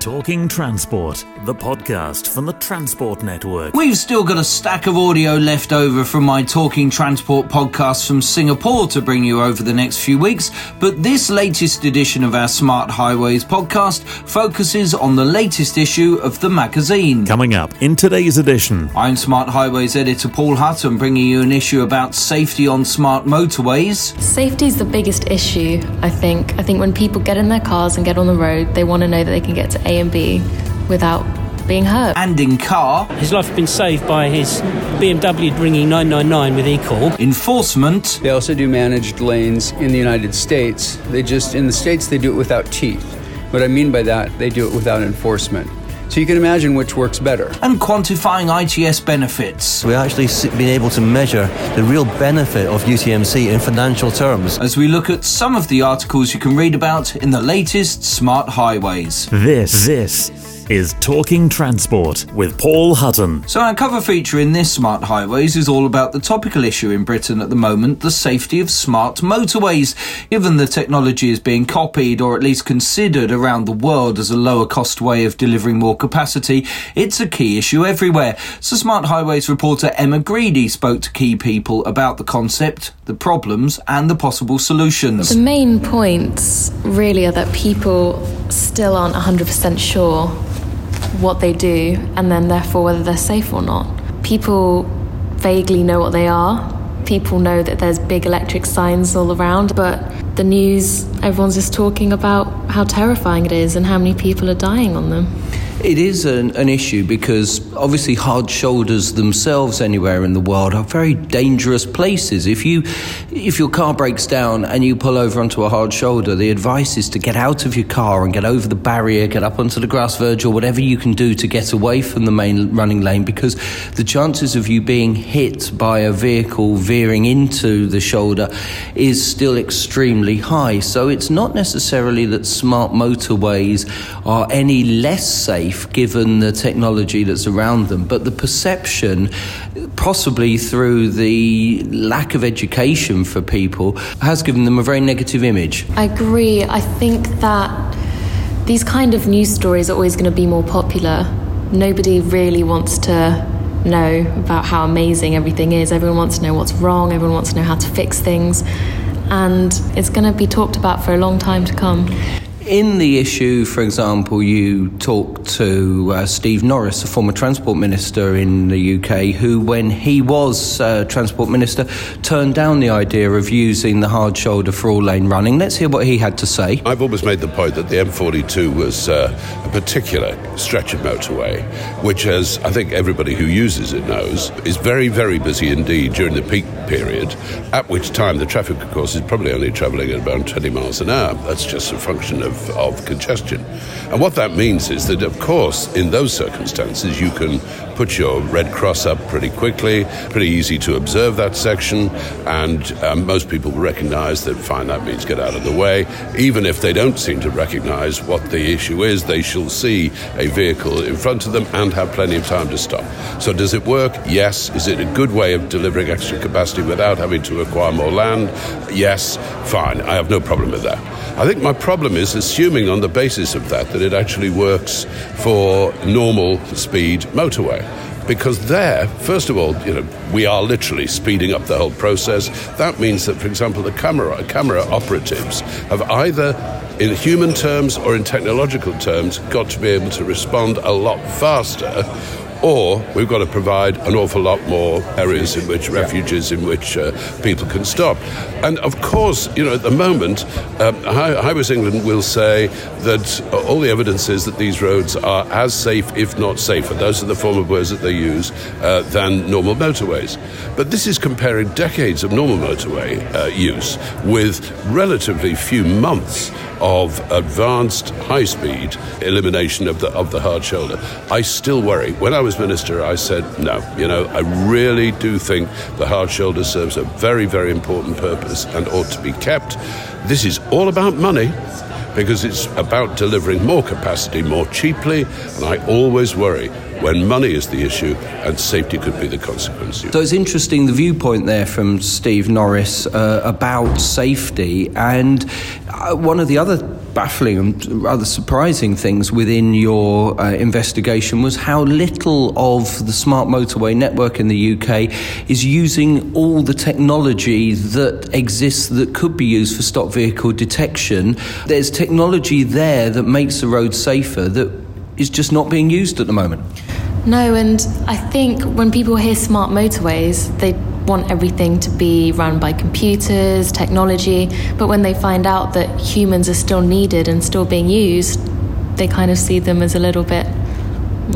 To. Talking Transport, the podcast from the Transport Network. We've still got a stack of audio left over from my Talking Transport podcast from Singapore to bring you over the next few weeks, but this latest edition of our Smart Highways podcast focuses on the latest issue of the magazine. Coming up in today's edition, I'm Smart Highways editor Paul Hutton bringing you an issue about safety on smart motorways. Safety is the biggest issue, I think. I think when people get in their cars and get on the road, they want to know that they can get to A and B without being hurt. And in car, His life has been saved by his BMW ringing 999 with eCall. enforcement, They also do managed lanes in the United States. They just, in the States, they do it without teeth. What I mean by that, they do it without enforcement. So you can imagine which works better. and quantifying ITS benefits. We're actually s- being able to measure the real benefit of UTMC in financial terms. As we look at some of the articles you can read about in the latest Smart Highways. this, this is Talking Transport with Paul Hutton. So, our cover feature in this Smart Highways is all about the topical issue in Britain at the moment the safety of smart motorways. Given the technology is being copied or at least considered around the world as a lower cost way of delivering more capacity, it's a key issue everywhere. So, Smart Highways reporter Emma Greedy spoke to key people about the concept, the problems, and the possible solutions. The main points really are that people still aren't 100% sure what they do and then therefore whether they're safe or not. People vaguely know what they are. People know that there's big electric signs all around, but the news, everyone's just talking about how terrifying it is and how many people are dying on them. It is an, an issue because obviously hard shoulders themselves anywhere in the world are very dangerous places. If you if your car breaks down and you pull over onto a hard shoulder, the advice is to get out of your car and get over the barrier, get up onto the grass verge or whatever you can do to get away from the main running lane because the chances of you being hit by a vehicle veering into the shoulder is still extremely high. So it's not necessarily that smart motorways are any less safe given the technology that's around them, but the perception, possibly through the lack of education for people, has given them a very negative image. I agree. I think that these kind of news stories are always going to be more popular. Nobody really wants to know about how amazing everything is. Everyone wants to know what's wrong, everyone wants to know how to fix things. And it's going to be talked about for a long time to come. In the issue, for example, you talked to uh, Steve Norris, a former transport minister in the UK, who, when he was uh, transport minister, turned down the idea of using the hard shoulder for all lane running. Let's hear what he had to say. I've always made the point that the M42 was uh, a particular stretch of motorway, which, as I think everybody who uses it knows, is very, very busy indeed during the peak period, at which time the traffic, of course, is probably only travelling at about 20 miles an hour. That's just a function of, of congestion. And what that means is that, of course, in those circumstances, you can put your red cross up pretty quickly, pretty easy to observe that section, and um, most people will recognise that fine, that means get out of the way. Even if they don't seem to recognise what the issue is, they shall see a vehicle in front of them and have plenty of time to stop. So, does it work? Yes. Is it a good way of delivering extra capacity without having to acquire more land? Yes. Fine. I have no problem with that. I think my problem is assuming on the basis of that that it actually works for normal speed motorway. Because there, first of all, you know, we are literally speeding up the whole process. That means that, for example, the camera camera operatives have either in human terms or in technological terms got to be able to respond a lot faster or we've got to provide an awful lot more areas in which refuges in which uh, people can stop. And of course, you know, at the moment, um, England will say that uh, all the evidence is that these roads are as safe, if not safer. Those are the form of words that they use uh, than normal motorways. But this is comparing decades of normal motorway uh, use with relatively few months of advanced high-speed elimination of the of the hard shoulder. I still worry. When I was minister, I said no. You know, I really do think the hard shoulder serves a very very important purpose and ought to be kept. This is all about money. Because it's about delivering more capacity more cheaply, and I always worry when money is the issue and safety could be the consequence. So it's interesting the viewpoint there from Steve Norris uh, about safety, and one of the other baffling and rather surprising things within your uh, investigation was how little of the smart motorway network in the UK is using all the technology that exists that could be used for stop vehicle detection. There's technology there that makes the road safer that is just not being used at the moment. No, and I think when people hear smart motorways, they want everything to be run by computers, technology, but when they find out that humans are still needed and still being used, they kind of see them as a little bit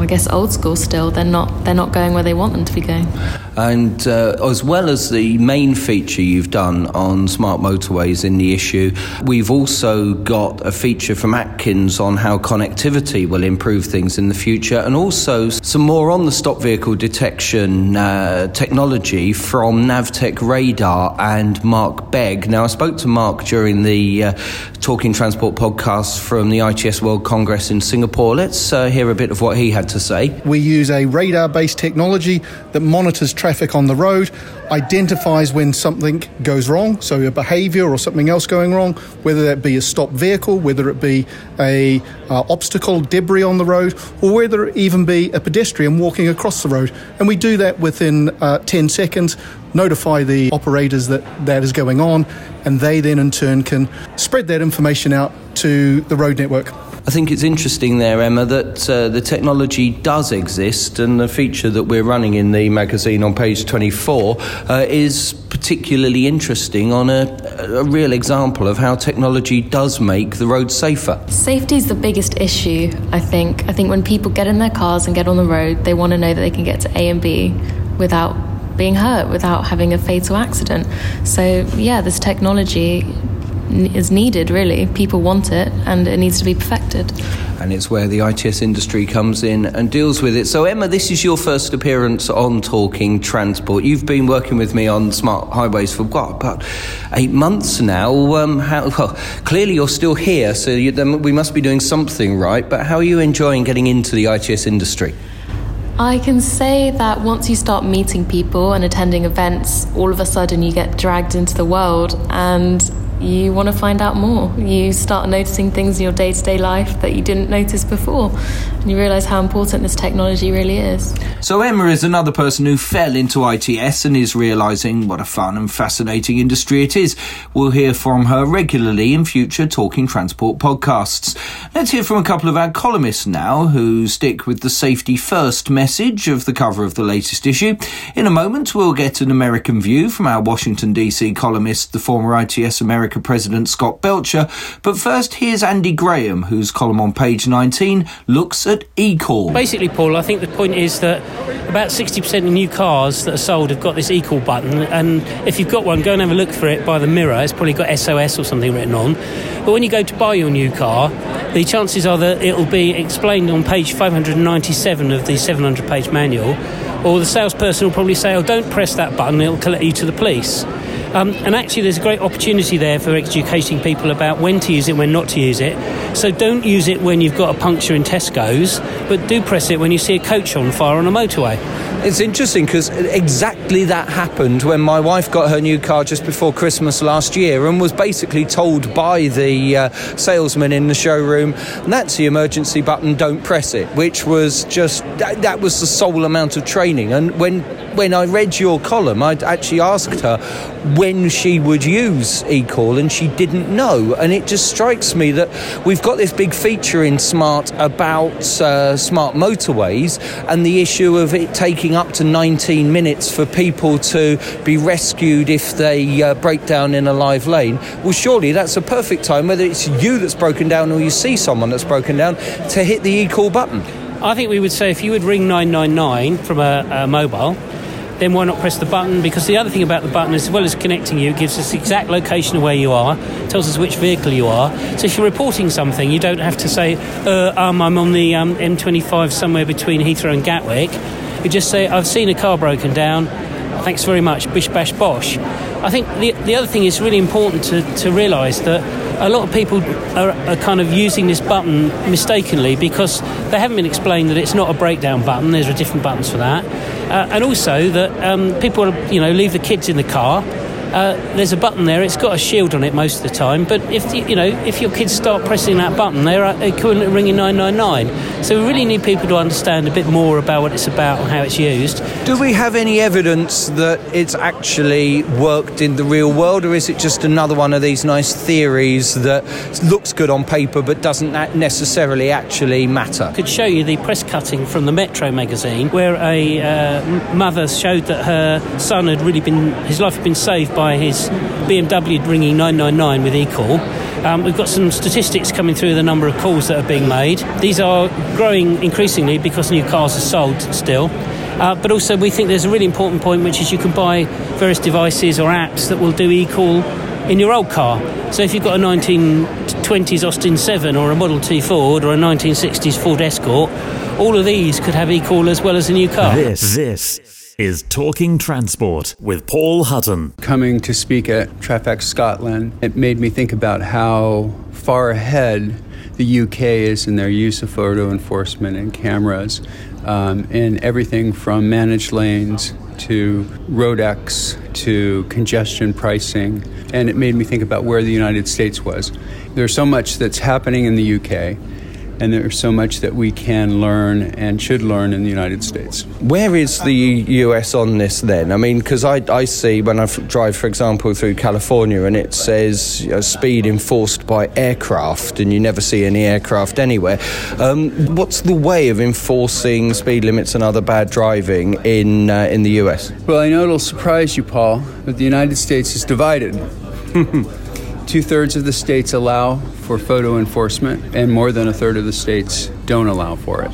I guess old school still. They're not they're not going where they want them to be going. And uh, as well as the main feature you've done on smart motorways in the issue, we've also got a feature from Atkins on how connectivity will improve things in the future, and also some more on the stop vehicle detection uh, technology from Navtech Radar and Mark Begg. Now, I spoke to Mark during the uh, Talking Transport podcast from the ITS World Congress in Singapore. Let's uh, hear a bit of what he had to say. We use a radar based technology that monitors traffic on the road, identifies when something goes wrong, so a behaviour or something else going wrong, whether that be a stopped vehicle, whether it be a uh, obstacle, debris on the road, or whether it even be a pedestrian walking across the road. And we do that within uh, 10 seconds, notify the operators that that is going on, and they then in turn can spread that information out to the road network. I think it's interesting there, Emma, that uh, the technology does exist, and the feature that we're running in the magazine on page 24 uh, is particularly interesting on a, a, real example of how technology does make the road safer. Safety is the biggest issue, I think. I think when people get in their cars and get on the road, they want to know that they can get to A and B without being hurt, without having a fatal accident. So, yeah, this technology is needed, really. People want it and it needs to be perfected. And it's where the ITS industry comes in and deals with it. So, Emma, this is your first appearance on Talking Transport. You've been working with me on smart highways for what, about eight months now. Um, how, well, clearly you're still here, so you, we must be doing something right. But how are you enjoying getting into the ITS industry? I can say that once you start meeting people and attending events, all of a sudden you get dragged into the world and you want to find out more. You start noticing things in your day to day life that you didn't notice before, and you realize how important this technology really is. So, Emma is another person who fell into ITS and is realizing what a fun and fascinating industry it is. We'll hear from her regularly in future Talking Transport podcasts. Let's hear from a couple of our columnists now who stick with the safety first message of the cover of the latest issue. In a moment, we'll get an American view from our Washington DC columnist, the former ITS American America President Scott Belcher. But first, here's Andy Graham, whose column on page 19 looks at eCall. Basically, Paul, I think the point is that about 60% of new cars that are sold have got this eCall button, and if you've got one, go and have a look for it by the mirror. It's probably got SOS or something written on. But when you go to buy your new car, the chances are that it'll be explained on page 597 of the 700 page manual, or the salesperson will probably say, Oh, don't press that button, it'll collect you to the police. Um, and actually, there's a great opportunity there for educating people about when to use it, when not to use it. So don't use it when you've got a puncture in Tesco's, but do press it when you see a coach on fire on a motorway. It's interesting because exactly that happened when my wife got her new car just before Christmas last year and was basically told by the uh, salesman in the showroom, that's the emergency button, don't press it, which was just, that, that was the sole amount of training. And when, when I read your column, I'd actually asked her when she would use eCall, and she didn't know. And it just strikes me that we've got this big feature in Smart about uh, smart motorways and the issue of it taking up to 19 minutes for people to be rescued if they uh, break down in a live lane. Well, surely that's a perfect time, whether it's you that's broken down or you see someone that's broken down, to hit the eCall button. I think we would say if you would ring 999 from a, a mobile, then why not press the button? Because the other thing about the button, as well as connecting you, gives us the exact location of where you are, tells us which vehicle you are. So if you're reporting something, you don't have to say, uh, um, I'm on the um, M25 somewhere between Heathrow and Gatwick. You just say, I've seen a car broken down. Thanks very much. Bish bash bosh. I think the, the other thing is really important to, to realise that a lot of people are, are, kind of using this button mistakenly because they haven't been explained that it's not a breakdown button. There are different buttons for that, uh, and also that um, people you know leave the kids in the car uh, there's a button there. It's got a shield on it most of the time. But if the, you know, if your kids start pressing that button, they're uh, equivalent to ringing 999. So we really need people to understand a bit more about what it's about and how it's used. Do we have any evidence that it's actually worked in the real world, or is it just another one of these nice theories that looks good on paper but doesn't necessarily actually matter? I could show you the press cutting from the Metro magazine where a uh, mother showed that her son had really been, his life had been saved by his BMW ringing 999 with eCall. Um, we've got some statistics coming through the number of calls that are being made. These are growing increasingly because new cars are sold still. Uh, but also, we think there's a really important point, which is you can buy various devices or apps that will do eCall in your old car. So if you've got a 1920s Austin 7 or a Model T Ford or a 1960s Ford Escort, all of these could have eCall as well as a new car. This, this is Talking Transport with Paul Hutton. Coming to speak at Traffex Scotland, it made me think about how far ahead the UK is in their use of photo enforcement and cameras um, in everything from managed lanes to Roadex to congestion pricing. And it made me think about where the United States was. There's so much that's happening in the UK and there's so much that we can learn and should learn in the United States. Where is the US on this then? I mean, because I, I see when I drive, for example, through California and it says you know, speed enforced by aircraft, and you never see any aircraft anywhere. Um, what's the way of enforcing speed limits and other bad driving in, uh, in the US? Well, I know it'll surprise you, Paul, but the United States is divided. Two thirds of the states allow for photo enforcement, and more than a third of the states don't allow for it.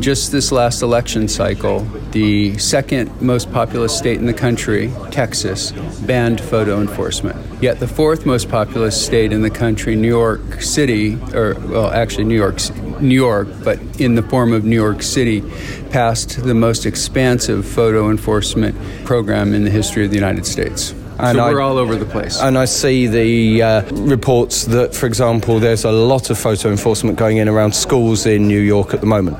Just this last election cycle, the second most populous state in the country, Texas, banned photo enforcement. Yet the fourth most populous state in the country, New York City, or well, actually New York, New York, but in the form of New York City, passed the most expansive photo enforcement program in the history of the United States. And so we're I, all over the place. And I see the uh, reports that, for example, there's a lot of photo enforcement going in around schools in New York at the moment.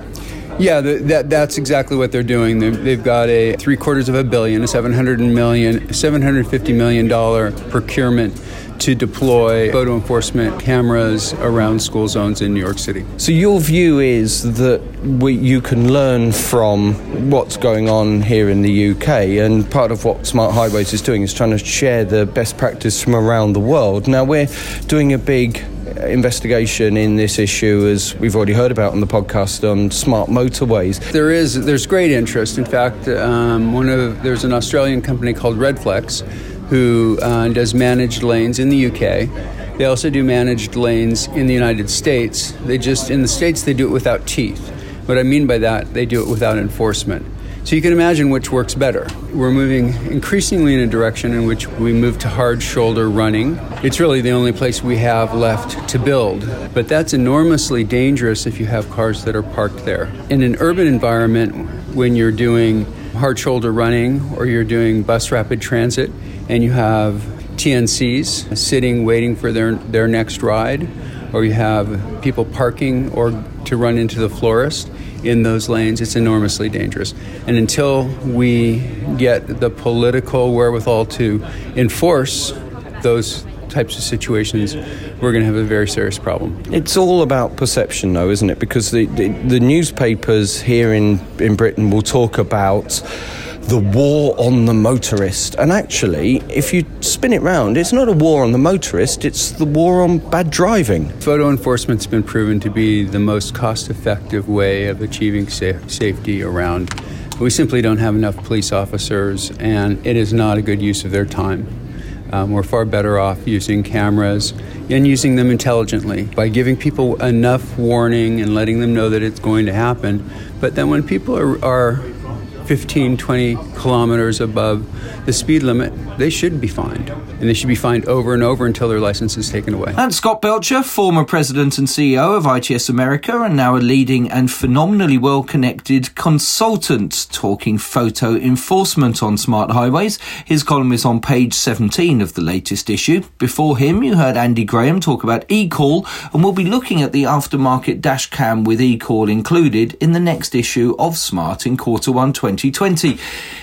Yeah, the, that, that's exactly what they're doing. They've, they've got a three quarters of a billion, a 700 million, 750 million dollar procurement to deploy photo enforcement cameras around school zones in New York City. So your view is that we, you can learn from what's going on here in the UK, and part of what Smart Highways is doing is trying to share the best practice from around the world. Now we're doing a big investigation in this issue, as we've already heard about on the podcast, on smart motorways. There is there's great interest. In fact, um, one of there's an Australian company called Redflex who uh, does managed lanes in the UK. They also do managed lanes in the United States. They just, in the States, they do it without teeth. What I mean by that, they do it without enforcement. So you can imagine which works better. We're moving increasingly in a direction in which we move to hard shoulder running. It's really the only place we have left to build. But that's enormously dangerous if you have cars that are parked there. In an urban environment, when you're doing hard shoulder running or you're doing bus rapid transit, and you have TNCs sitting waiting for their, their next ride, or you have people parking or to run into the florist in those lanes, it's enormously dangerous. And until we get the political wherewithal to enforce those types of situations, we're going to have a very serious problem. It's all about perception, though, isn't it? Because the, the, the newspapers here in, in Britain will talk about the war on the motorist. And actually, if you spin it round, it's not a war on the motorist, it's the war on bad driving. Photo enforcement's been proven to be the most cost effective way of achieving sa- safety around. We simply don't have enough police officers, and it is not a good use of their time. Um, we're far better off using cameras and using them intelligently by giving people enough warning and letting them know that it's going to happen. But then when people are, are 15, 20 kilometers above the speed limit, they should be fined. And they should be fined over and over until their license is taken away. And Scott Belcher, former president and CEO of ITS America, and now a leading and phenomenally well connected consultant talking photo enforcement on smart highways. His column is on page 17 of the latest issue. Before him, you heard Andy Graham talk about eCall, and we'll be looking at the aftermarket dash cam with eCall included in the next issue of Smart in quarter one 20. 2020.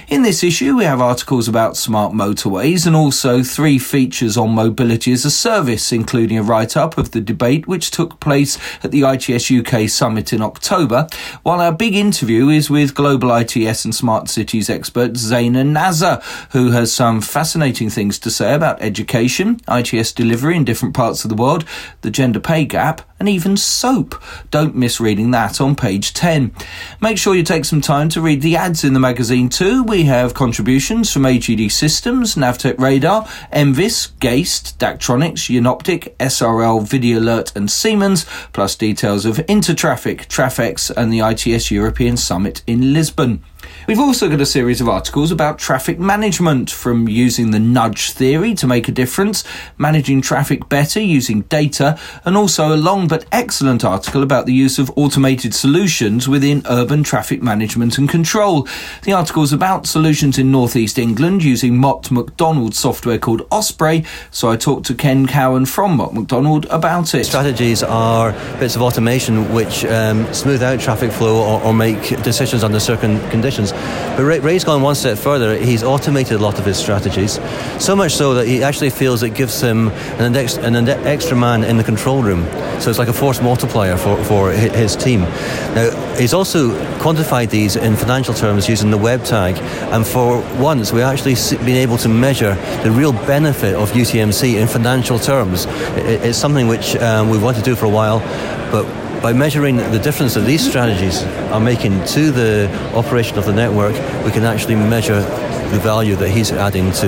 In this issue, we have articles about smart motorways and also three features on mobility as a service, including a write up of the debate which took place at the ITS UK summit in October. While our big interview is with global ITS and smart cities expert Zaina Nazar, who has some fascinating things to say about education, ITS delivery in different parts of the world, the gender pay gap, and even soap. Don't miss reading that on page 10. Make sure you take some time to read the ads in the magazine too. We have contributions from AGD Systems, Navtech Radar, Envis, Geist, Daktronics, Unoptic, SRL, Video Alert, and Siemens, plus details of Intertraffic, Traffex, and the ITS European Summit in Lisbon. We've also got a series of articles about traffic management, from using the nudge theory to make a difference, managing traffic better using data, and also a long but excellent article about the use of automated solutions within urban traffic management and control. The article is about solutions in northeast England using Mott MacDonald software called Osprey, so I talked to Ken Cowan from Mott MacDonald about it. Strategies are bits of automation which um, smooth out traffic flow or, or make decisions under certain conditions. But Ray, Ray's gone one step further. He's automated a lot of his strategies, so much so that he actually feels it gives him an, index, an extra man in the control room. So it's like a force multiplier for, for his team. Now, he's also quantified these in financial terms using the WebTAG, and for once, we've actually been able to measure the real benefit of UTMC in financial terms. It's something which um, we've wanted to do for a while, but by measuring the difference that these strategies are making to the operation of the network, we can actually measure the value that he's adding to.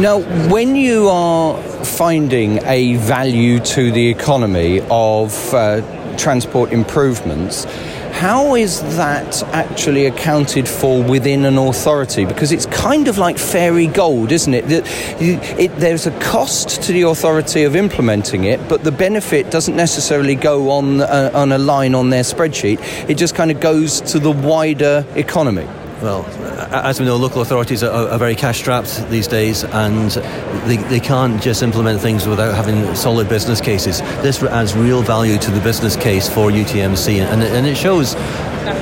Now, when you are finding a value to the economy of uh, transport improvements, how is that actually accounted for within an authority? Because it's kind of like fairy gold, isn't it? That it, there's a cost to the authority of implementing it, but the benefit doesn't necessarily go on uh, on a line on their spreadsheet. It just kind of goes to the wider economy. Well, as we know, local authorities are, are very cash strapped these days and they, they can't just implement things without having solid business cases. This adds real value to the business case for UTMC and, and it shows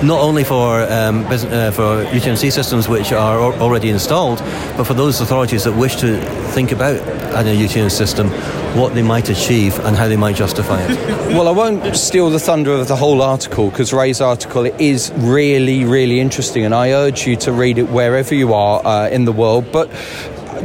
not only for um, uh, for UTMC systems which are already installed, but for those authorities that wish to think about adding a UTM system, what they might achieve and how they might justify it. well, I won't steal the thunder of the whole article because Ray's article is really, really interesting, and I urge you to read it wherever you are uh, in the world. But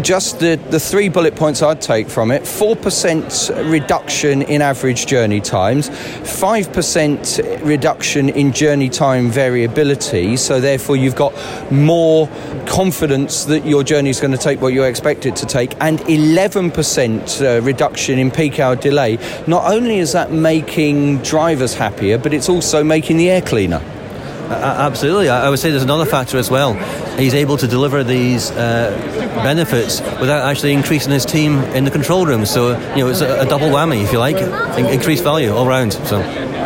just the, the three bullet points I'd take from it 4% reduction in average journey times, 5% reduction in journey time variability. So, therefore, you've got more confidence that your journey is going to take what you expect it to take, and 11% uh, reduction in peak hour delay. Not only is that making drivers happier, but it's also making the air cleaner. Absolutely. I would say there's another factor as well. He's able to deliver these uh, benefits without actually increasing his team in the control room. So, you know, it's a, a double whammy, if you like, increased value all round. So.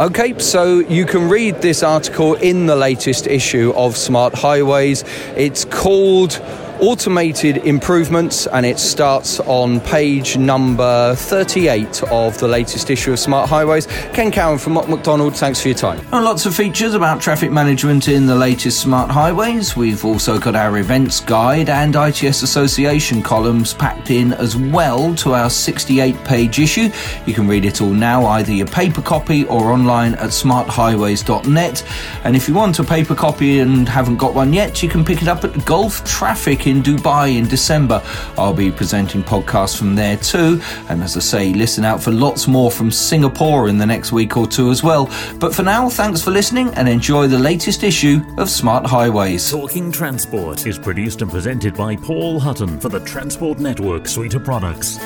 Okay, so you can read this article in the latest issue of Smart Highways. It's called automated improvements, and it starts on page number 38 of the latest issue of Smart Highways. Ken Cowan from Mott MacDonald, thanks for your time. And lots of features about traffic management in the latest Smart Highways. We've also got our events guide and ITS Association columns packed in as well to our 68 page issue. You can read it all now, either your paper copy or online at smarthighways.net. And if you want a paper copy and haven't got one yet, you can pick it up at Gulf Traffic in Dubai in December. I'll be presenting podcasts from there too. And as I say, listen out for lots more from Singapore in the next week or two as well. But for now, thanks for listening and enjoy the latest issue of Smart Highways. Talking Transport is produced and presented by Paul Hutton for the Transport Network suite of products.